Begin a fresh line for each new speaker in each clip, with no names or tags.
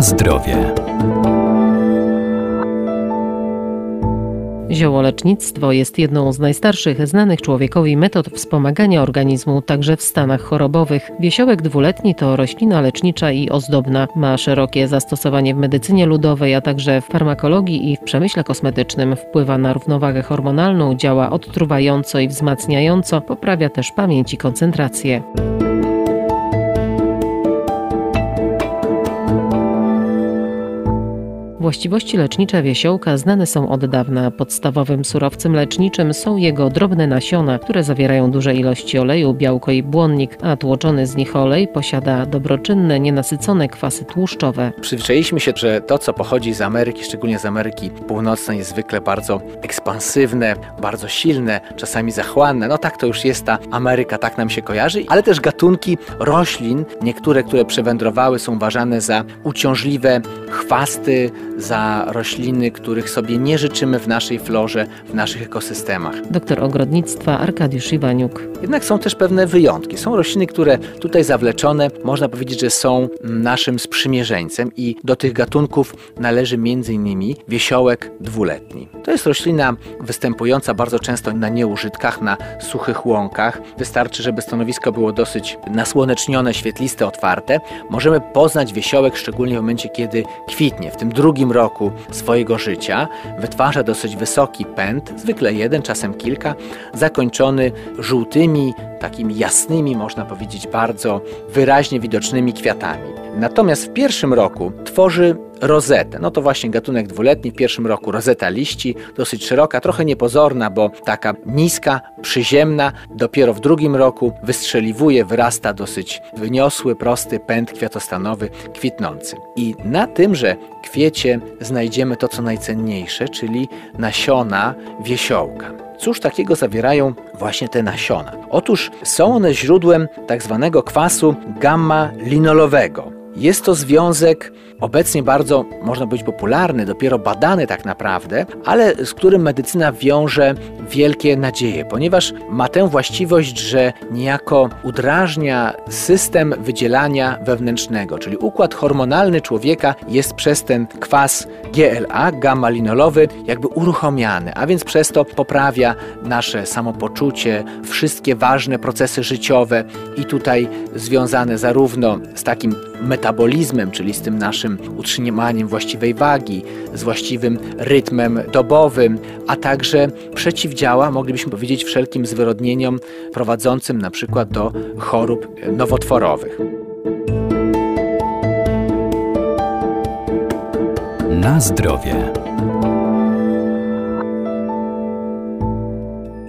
Zdrowie.
Ziołolecznictwo jest jedną z najstarszych znanych człowiekowi metod wspomagania organizmu, także w stanach chorobowych. Wiesiołek dwuletni to roślina lecznicza i ozdobna. Ma szerokie zastosowanie w medycynie ludowej, a także w farmakologii i w przemyśle kosmetycznym. Wpływa na równowagę hormonalną, działa odtruwająco i wzmacniająco, poprawia też pamięć i koncentrację. Właściwości lecznicze wiesiołka znane są od dawna. Podstawowym surowcem leczniczym są jego drobne nasiona, które zawierają duże ilości oleju, białko i błonnik, a tłoczony z nich olej posiada dobroczynne, nienasycone kwasy tłuszczowe.
Przyzwyczailiśmy się, że to, co pochodzi z Ameryki, szczególnie z Ameryki Północnej, jest zwykle bardzo ekspansywne, bardzo silne, czasami zachłanne. No tak to już jest ta Ameryka, tak nam się kojarzy, ale też gatunki roślin, niektóre, które przewędrowały, są uważane za uciążliwe chwasty, za rośliny, których sobie nie życzymy w naszej florze, w naszych ekosystemach.
Doktor ogrodnictwa Arkadiusz Iwaniuk.
Jednak są też pewne wyjątki. Są rośliny, które tutaj zawleczone, można powiedzieć, że są naszym sprzymierzeńcem i do tych gatunków należy m.in. wiesiołek dwuletni. To jest roślina występująca bardzo często na nieużytkach, na suchych łąkach. Wystarczy, żeby stanowisko było dosyć nasłonecznione, świetliste, otwarte. Możemy poznać wiesiołek szczególnie w momencie, kiedy kwitnie. W tym drugim roku swojego życia wytwarza dosyć wysoki pęd, zwykle jeden, czasem kilka, zakończony żółtymi, takimi jasnymi, można powiedzieć, bardzo wyraźnie widocznymi kwiatami. Natomiast w pierwszym roku tworzy rozetę. No to właśnie gatunek dwuletni, w pierwszym roku rozeta liści, dosyć szeroka, trochę niepozorna, bo taka niska, przyziemna. Dopiero w drugim roku wystrzeliwuje, wyrasta dosyć wyniosły, prosty pęd kwiatostanowy, kwitnący. I na tymże kwiecie znajdziemy to, co najcenniejsze, czyli nasiona wiesiołka. Cóż takiego zawierają właśnie te nasiona? Otóż są one źródłem tak zwanego kwasu gamma-linolowego. Jest to związek obecnie bardzo, można być popularny, dopiero badany tak naprawdę, ale z którym medycyna wiąże wielkie nadzieje, ponieważ ma tę właściwość, że niejako udrażnia system wydzielania wewnętrznego, czyli układ hormonalny człowieka jest przez ten kwas GLA, gamma-linolowy, jakby uruchomiany, a więc przez to poprawia nasze samopoczucie, wszystkie ważne procesy życiowe i tutaj związane zarówno z takim metabolizmem, czyli z tym naszym utrzymaniem właściwej wagi, z właściwym rytmem dobowym, a także przeciwdziała, moglibyśmy powiedzieć, wszelkim zwyrodnieniom prowadzącym na przykład do chorób nowotworowych.
Na zdrowie.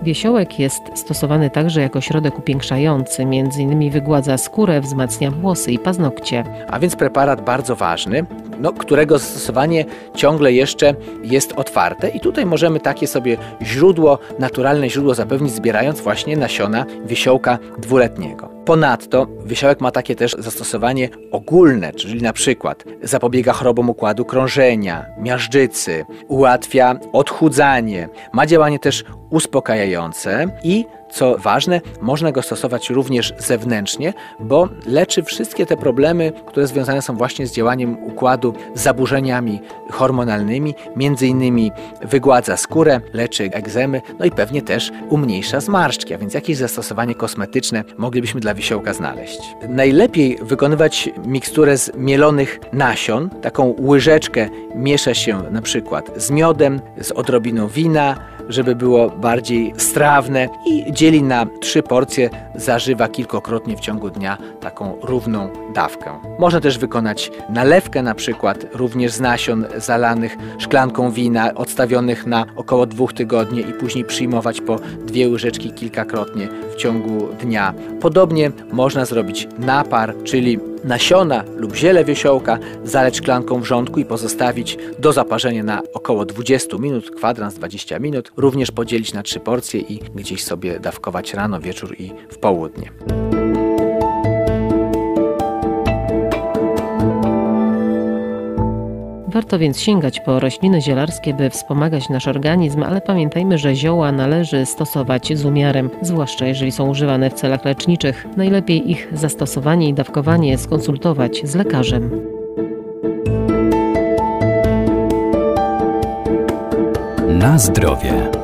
Wiesiołek jest stosowany także jako środek upiększający, m.in. wygładza skórę, wzmacnia włosy i paznokcie.
A więc preparat bardzo ważny, no, którego zastosowanie ciągle jeszcze jest otwarte i tutaj możemy takie sobie źródło, naturalne źródło zapewnić zbierając właśnie nasiona wiesiołka dwuletniego. Ponadto wiesiołek ma takie też zastosowanie ogólne, czyli na przykład zapobiega chorobom układu krążenia, miażdżycy, ułatwia odchudzanie, ma działanie też uspokajające i co ważne, można go stosować również zewnętrznie, bo leczy wszystkie te problemy, które związane są właśnie z działaniem układu, z zaburzeniami hormonalnymi, między innymi wygładza skórę, leczy egzemy, no i pewnie też umniejsza zmarszczki, a więc jakieś zastosowanie kosmetyczne moglibyśmy dla wisiołka znaleźć. Najlepiej wykonywać miksturę z mielonych nasion, taką łyżeczkę miesza się na przykład z miodem, z odrobiną wina, żeby było bardziej strawne i dzieli na trzy porcje, zażywa kilkokrotnie w ciągu dnia taką równą dawkę. Można też wykonać nalewkę na przykład również z nasion zalanych szklanką wina odstawionych na około dwóch tygodni i później przyjmować po dwie łyżeczki kilkakrotnie w ciągu dnia. Podobnie można zrobić napar, czyli nasiona lub ziele wiesiołka zaleć szklanką wrzątku i pozostawić do zaparzenia na około 20 minut, kwadrans 20 minut, również podzielić na trzy porcje i gdzieś sobie dawkować rano, wieczór i w południe.
Warto więc sięgać po rośliny zielarskie, by wspomagać nasz organizm, ale pamiętajmy, że zioła należy stosować z umiarem, zwłaszcza jeżeli są używane w celach leczniczych. Najlepiej ich zastosowanie i dawkowanie skonsultować z lekarzem.
Na zdrowie.